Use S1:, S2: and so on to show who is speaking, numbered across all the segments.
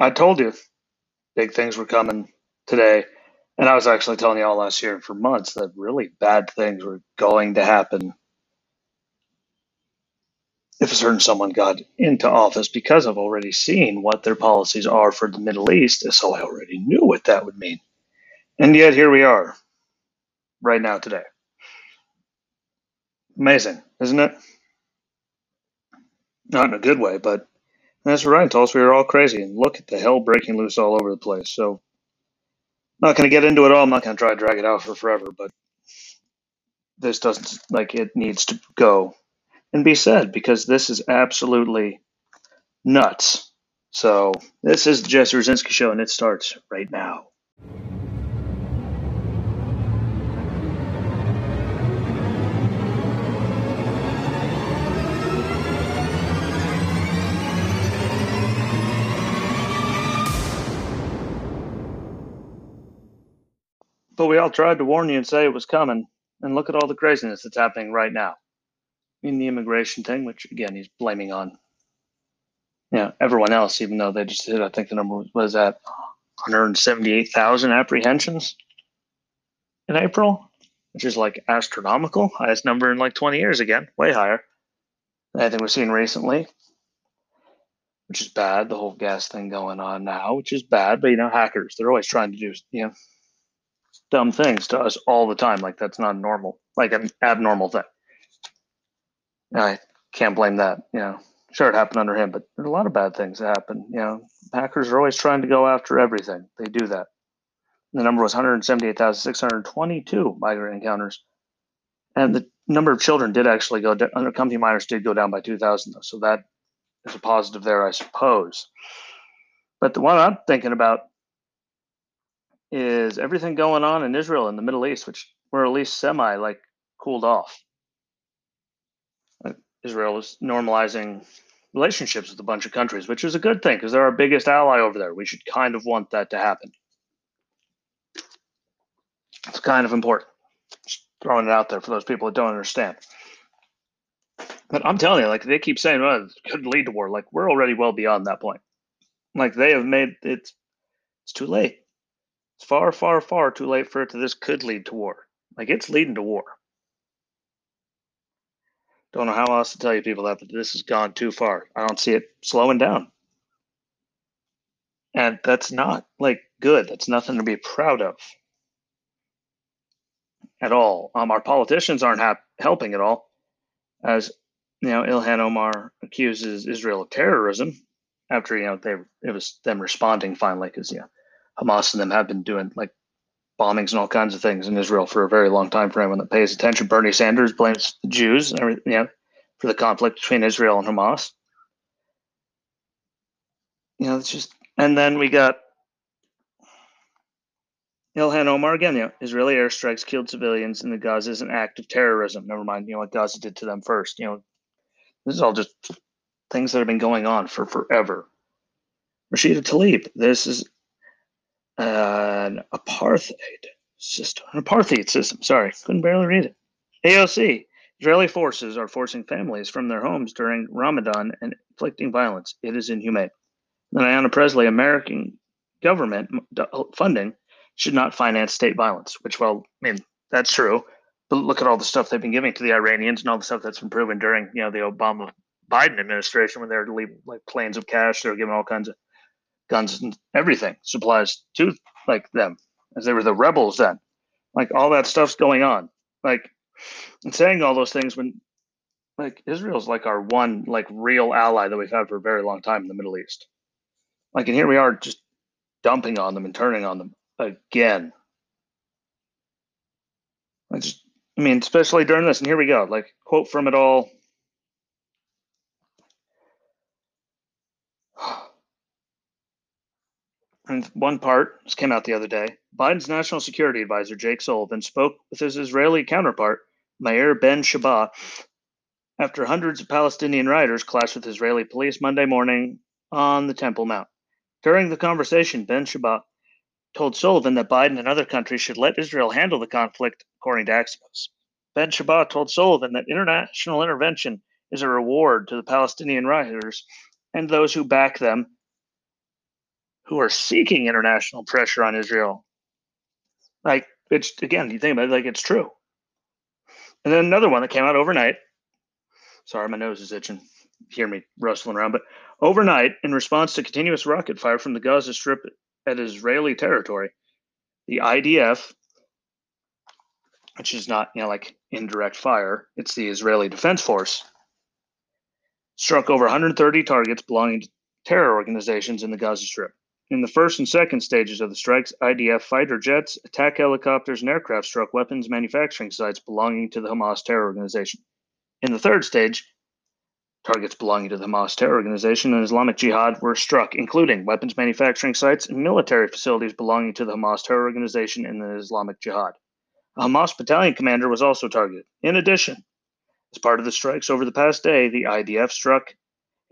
S1: I told you big things were coming today. And I was actually telling you all last year for months that really bad things were going to happen if a certain someone got into office because I've already seen what their policies are for the Middle East, so I already knew what that would mean. And yet here we are, right now, today. Amazing, isn't it? Not in a good way, but that's told us we were all crazy. And look at the hell breaking loose all over the place. So, not going to get into it all. I'm not going to try to drag it out for forever, but this doesn't, like, it needs to go and be said because this is absolutely nuts. So, this is the Jesse Rucinski Show, and it starts right now. But we all tried to warn you and say it was coming. And look at all the craziness that's happening right now. In the immigration thing, which again he's blaming on you know, everyone else, even though they just did, I think the number was at 178,000 apprehensions in April, which is like astronomical, highest number in like 20 years again, way higher than anything we've seen recently, which is bad. The whole gas thing going on now, which is bad, but you know, hackers, they're always trying to do, you know, dumb things to us all the time. Like that's not normal, like an abnormal thing. I can't blame that, you know. Sure, it happened under him, but there's a lot of bad things that happen. You know, hackers are always trying to go after everything. They do that. The number was 178,622 migrant encounters, and the number of children did actually go down. Unaccompanied minors did go down by 2,000, though, so that is a positive there, I suppose. But the one I'm thinking about is everything going on in Israel and the Middle East, which were at least semi like cooled off. Israel is normalizing relationships with a bunch of countries, which is a good thing because they're our biggest ally over there. We should kind of want that to happen. It's kind of important. Just throwing it out there for those people that don't understand. But I'm telling you, like they keep saying, "Well, it could lead to war." Like we're already well beyond that point. Like they have made it. It's too late. It's far, far, far too late for it to. This could lead to war. Like it's leading to war. Don't know how else to tell you people that, but this has gone too far. I don't see it slowing down. And that's not like good. That's nothing to be proud of at all. Um, our politicians aren't hap- helping at all, as you know, Ilhan Omar accuses Israel of terrorism after you know they it was them responding finally because know Hamas and them have been doing like bombings and all kinds of things in Israel for a very long time for anyone that pays attention. Bernie Sanders blames the Jews and everything, you know, for the conflict between Israel and Hamas. You know, it's just, and then we got Ilhan Omar again. You know, Israeli airstrikes killed civilians in the Gaza is an act of terrorism. Never mind, you know what Gaza did to them first. You know, this is all just things that have been going on for forever. Rashida Tlaib, this is an apartheid system, an apartheid system. Sorry, couldn't barely read it. AOC, Israeli forces are forcing families from their homes during Ramadan and inflicting violence. It is inhumane. And Ayanna Pressley, American government uh, funding should not finance state violence, which, well, I mean, that's true. But look at all the stuff they've been giving to the Iranians and all the stuff that's been proven during, you know, the Obama Biden administration when they were leaving like planes of cash. They were giving all kinds of guns and everything, supplies to like them, as they were the rebels then. Like all that stuff's going on. Like and saying all those things when like Israel's like our one like real ally that we've had for a very long time in the Middle East. Like and here we are just dumping on them and turning on them again. I just I mean, especially during this, and here we go. Like quote from it all And one part, this came out the other day, Biden's national security advisor, Jake Sullivan, spoke with his Israeli counterpart, Meir Ben Shabbat, after hundreds of Palestinian rioters clashed with Israeli police Monday morning on the Temple Mount. During the conversation, Ben Shabbat told Sullivan that Biden and other countries should let Israel handle the conflict, according to Axios. Ben Shabbat told Sullivan that international intervention is a reward to the Palestinian rioters and those who back them who are seeking international pressure on Israel. Like it's again, you think about it, like it's true. And then another one that came out overnight. Sorry, my nose is itching. Hear me rustling around, but overnight, in response to continuous rocket fire from the Gaza Strip at Israeli territory, the IDF, which is not you know like indirect fire, it's the Israeli Defense Force, struck over 130 targets belonging to terror organizations in the Gaza Strip. In the first and second stages of the strikes, IDF fighter jets, attack helicopters, and aircraft struck weapons manufacturing sites belonging to the Hamas terror organization. In the third stage, targets belonging to the Hamas terror organization and Islamic Jihad were struck, including weapons manufacturing sites and military facilities belonging to the Hamas terror organization and the Islamic Jihad. A Hamas battalion commander was also targeted. In addition, as part of the strikes over the past day, the IDF struck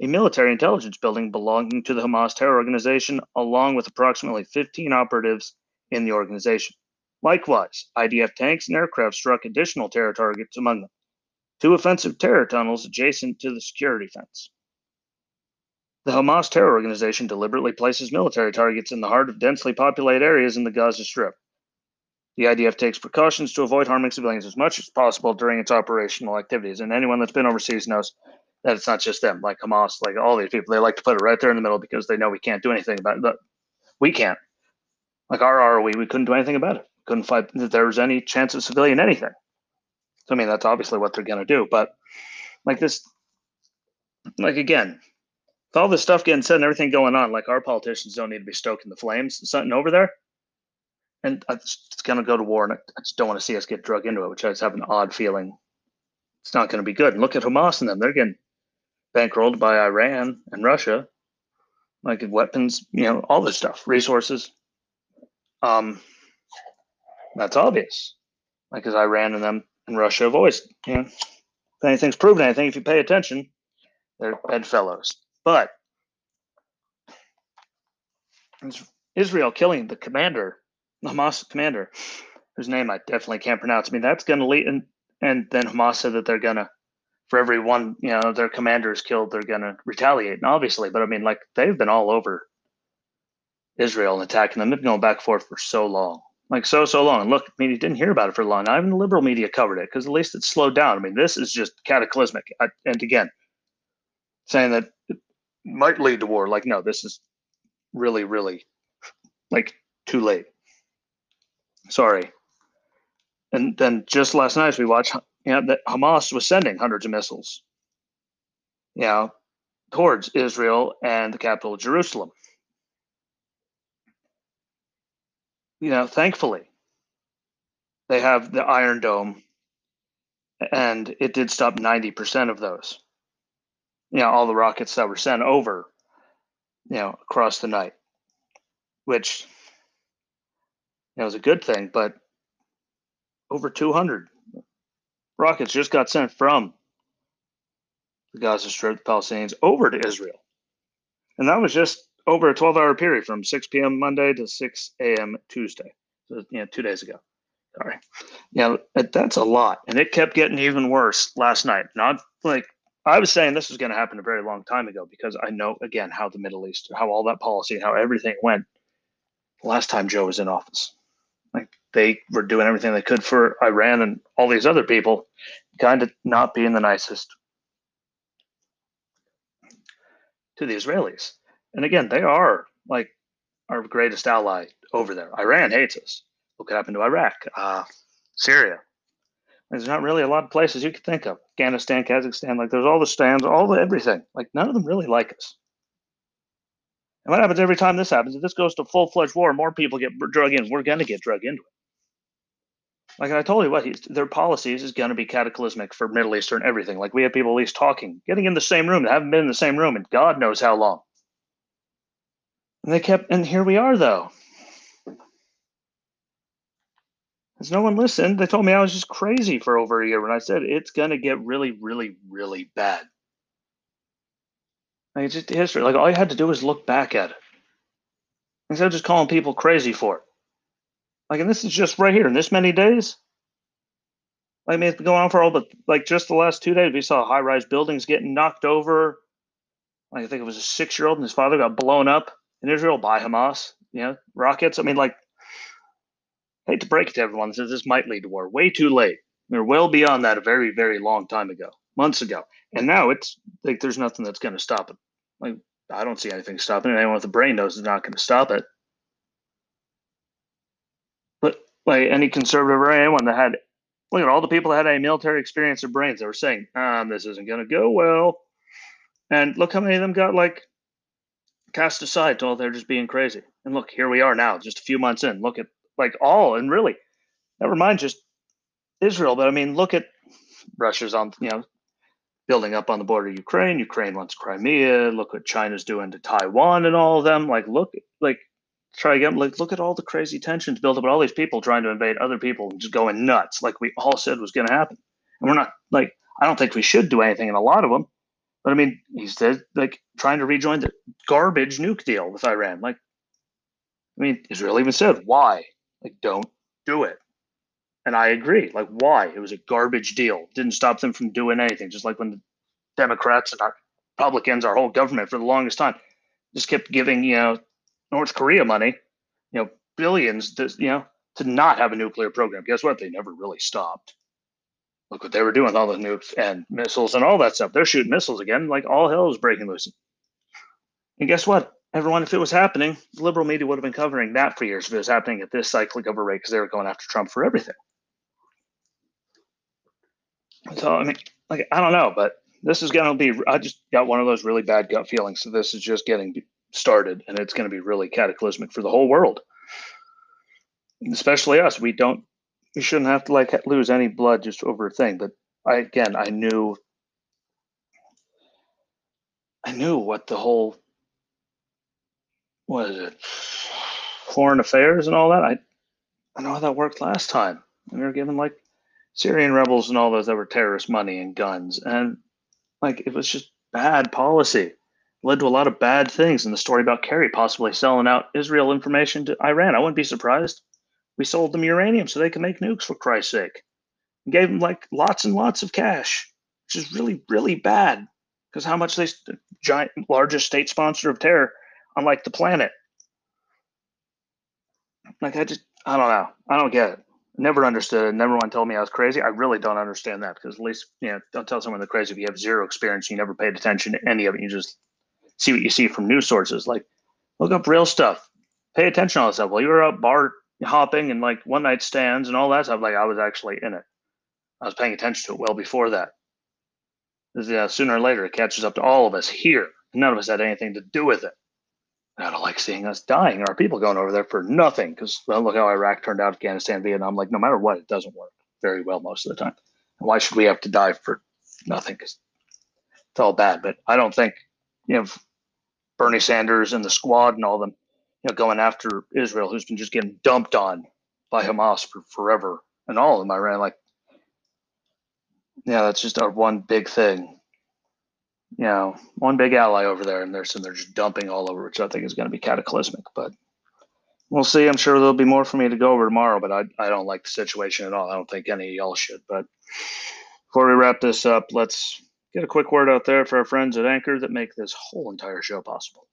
S1: a military intelligence building belonging to the Hamas terror organization, along with approximately 15 operatives in the organization. Likewise, IDF tanks and aircraft struck additional terror targets among them, two offensive terror tunnels adjacent to the security fence. The Hamas terror organization deliberately places military targets in the heart of densely populated areas in the Gaza Strip. The IDF takes precautions to avoid harming civilians as much as possible during its operational activities. And anyone that's been overseas knows that it's not just them, like Hamas, like all these people. They like to put it right there in the middle because they know we can't do anything about it. We can't. Like our ROE, we couldn't do anything about it. Couldn't fight that there was any chance of civilian anything. So, I mean, that's obviously what they're going to do. But like this, like again, with all this stuff getting said and everything going on, like our politicians don't need to be stoking the flames. Something over there and it's going to go to war, and I just don't want to see us get drug into it, which I just have an odd feeling it's not going to be good. And look at Hamas and them; they're getting bankrolled by Iran and Russia, like weapons, you know, all this stuff, resources. Um, that's obvious, like because Iran and them and Russia always, you know, if anything's proven anything, if you pay attention, they're bedfellows. But Israel killing the commander Hamas commander, whose name I definitely can't pronounce. I mean, that's going to lead, and, and then Hamas said that they're going to, for every one, you know, their commander is killed, they're going to retaliate. And obviously, but I mean, like, they've been all over Israel and attacking them. They've been going back and forth for so long. Like, so, so long. And look, I mean, you didn't hear about it for long. Not even the liberal media covered it because at least it's slowed down. I mean, this is just cataclysmic. I, and again, saying that it might lead to war. Like, no, this is really, really like too late. Sorry. And then just last night, we watched you know, that Hamas was sending hundreds of missiles, you know, towards Israel and the capital, Jerusalem. You know, thankfully, they have the Iron Dome, and it did stop 90% of those. You know, all the rockets that were sent over, you know, across the night, which it was a good thing, but over 200 rockets just got sent from the Gaza Strip, the Palestinians, over to Israel. And that was just over a 12 hour period from 6 p.m. Monday to 6 a.m. Tuesday. So, you know, two days ago. Sorry. Yeah, that's a lot. And it kept getting even worse last night. Not like I was saying this was going to happen a very long time ago because I know, again, how the Middle East, how all that policy, how everything went last time Joe was in office. They were doing everything they could for Iran and all these other people, kind of not being the nicest to the Israelis. And again, they are like our greatest ally over there. Iran hates us. What happened to Iraq, uh, Syria. There's not really a lot of places you could think of. Afghanistan, Kazakhstan, like there's all the stands, all the everything. Like none of them really like us. And what happens every time this happens? If this goes to full fledged war, more people get drug in. We're going to get drug into it. Like I told you, what their policies is going to be cataclysmic for Middle Eastern everything. Like we have people at least talking, getting in the same room, that haven't been in the same room, and God knows how long. And they kept, and here we are, though. As no one listened, they told me I was just crazy for over a year when I said it's going to get really, really, really bad. Like it's just history. Like all you had to do was look back at it instead of just calling people crazy for it. Like, and this is just right here in this many days. Like, I mean, it's been going on for all but like just the last two days. We saw high-rise buildings getting knocked over. Like, I think it was a six-year-old and his father got blown up. in Israel by Hamas. You know, rockets. I mean, like, I hate to break it to everyone, says this might lead to war. Way too late. We're well beyond that a very, very long time ago, months ago. And now it's like there's nothing that's going to stop it. Like, I don't see anything stopping it. Anyone with a brain knows it's not going to stop it. But like any conservative or anyone that had, look at all the people that had a military experience or brains that were saying, um, this isn't going to go well. And look how many of them got like cast aside told they're just being crazy. And look, here we are now, just a few months in. Look at like all and really, never mind just Israel, but I mean, look at Russia's on you know building up on the border of Ukraine. Ukraine wants Crimea. Look what China's doing to Taiwan and all of them. Like look like try again. Like look at all the crazy tensions built up with all these people trying to invade other people and just going nuts, like we all said was going to happen. And we're not like I don't think we should do anything in a lot of them. But I mean, he said like trying to rejoin the garbage nuke deal with Iran. Like, I mean, Israel even said, why? Like, don't do it. And I agree. Like, why? It was a garbage deal. Didn't stop them from doing anything. Just like when the Democrats and our Republicans, our whole government for the longest time, just kept giving, you know, North Korea money, you know, billions to, you know, to not have a nuclear program. Guess what? They never really stopped. Look what they were doing with all the nukes and missiles and all that stuff. They're shooting missiles again, like all hell is breaking loose. And guess what? Everyone, if it was happening, the liberal media would have been covering that for years if it was happening at this cyclic a rate because they were going after Trump for everything. So, I mean, like, I don't know, but this is going to be, I just got one of those really bad gut feelings. So, this is just getting started and it's going to be really cataclysmic for the whole world, especially us. We don't we shouldn't have to like lose any blood just over a thing. But I again, I knew, I knew what the whole what is it, foreign affairs and all that. I I know how that worked last time. We were given like Syrian rebels and all those that were terrorist money and guns, and like it was just bad policy. Led to a lot of bad things. And the story about Kerry possibly selling out Israel information to Iran, I wouldn't be surprised. We sold them uranium so they could make nukes for Christ's sake. And gave them like lots and lots of cash, which is really, really bad because how much they, the giant largest state sponsor of terror on like the planet. Like I just I don't know. I don't get it. Never understood it. Never one told me I was crazy. I really don't understand that because at least you know, don't tell someone they're crazy if you have zero experience, you never paid attention to any of it. You just see what you see from news sources. Like look up real stuff. Pay attention to all this stuff. While you were out bar hopping and like one night stands and all that stuff. Like I was actually in it. I was paying attention to it well before that. Yeah, sooner or later it catches up to all of us here. None of us had anything to do with it. I don't like seeing us dying. Our people going over there for nothing because well, look how Iraq turned out, Afghanistan, Vietnam. Like no matter what, it doesn't work very well most of the time. And why should we have to die for nothing? Because it's all bad. But I don't think you know Bernie Sanders and the squad and all them you know, going after Israel, who's been just getting dumped on by Hamas for forever, and all of them, I ran like, yeah, that's just our one big thing. You know, one big ally over there, and they're they're just dumping all over, which I think is going to be cataclysmic. But we'll see. I'm sure there'll be more for me to go over tomorrow, but I I don't like the situation at all. I don't think any of y'all should. But before we wrap this up, let's get a quick word out there for our friends at Anchor that make this whole entire show possible.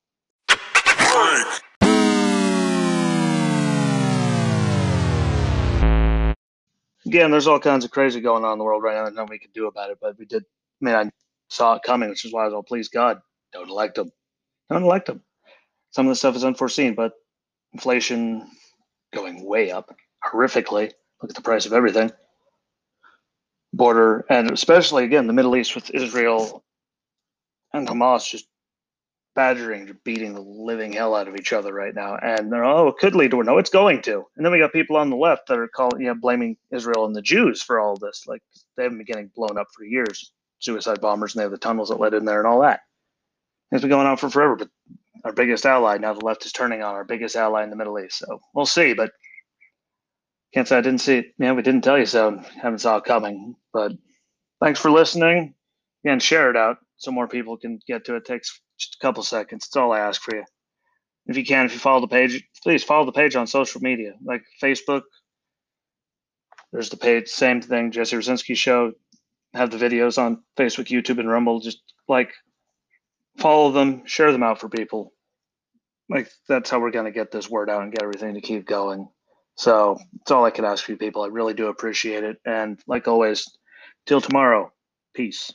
S1: again, there's all kinds of crazy going on in the world right now that we can do about it. But we did. I mean, I saw it coming, which is why I was all, please God, don't elect them. Don't elect them. Some of the stuff is unforeseen, but inflation going way up horrifically. Look at the price of everything. Border, and especially again, the Middle East with Israel and Hamas just badgering, beating the living hell out of each other right now. And they're, oh, it could lead to war. No, it's going to. And then we got people on the left that are calling, you know, blaming Israel and the Jews for all this. Like they haven't been getting blown up for years. Suicide bombers and they have the tunnels that led in there and all that. It's been going on for forever. But our biggest ally now, the left is turning on our biggest ally in the Middle East. So we'll see. But can't say I didn't see it. Yeah, we didn't tell you so. Haven't saw it coming. But thanks for listening. and share it out so more people can get to it. it takes just a couple seconds. That's all I ask for you. If you can, if you follow the page, please follow the page on social media, like Facebook. There's the page, same thing, Jesse Rucinski Show. Have the videos on Facebook, YouTube, and Rumble. Just like follow them, share them out for people. like that's how we're to get this word out and get everything to keep going. So it's all I can ask you people. I really do appreciate it. And like always, till tomorrow, peace.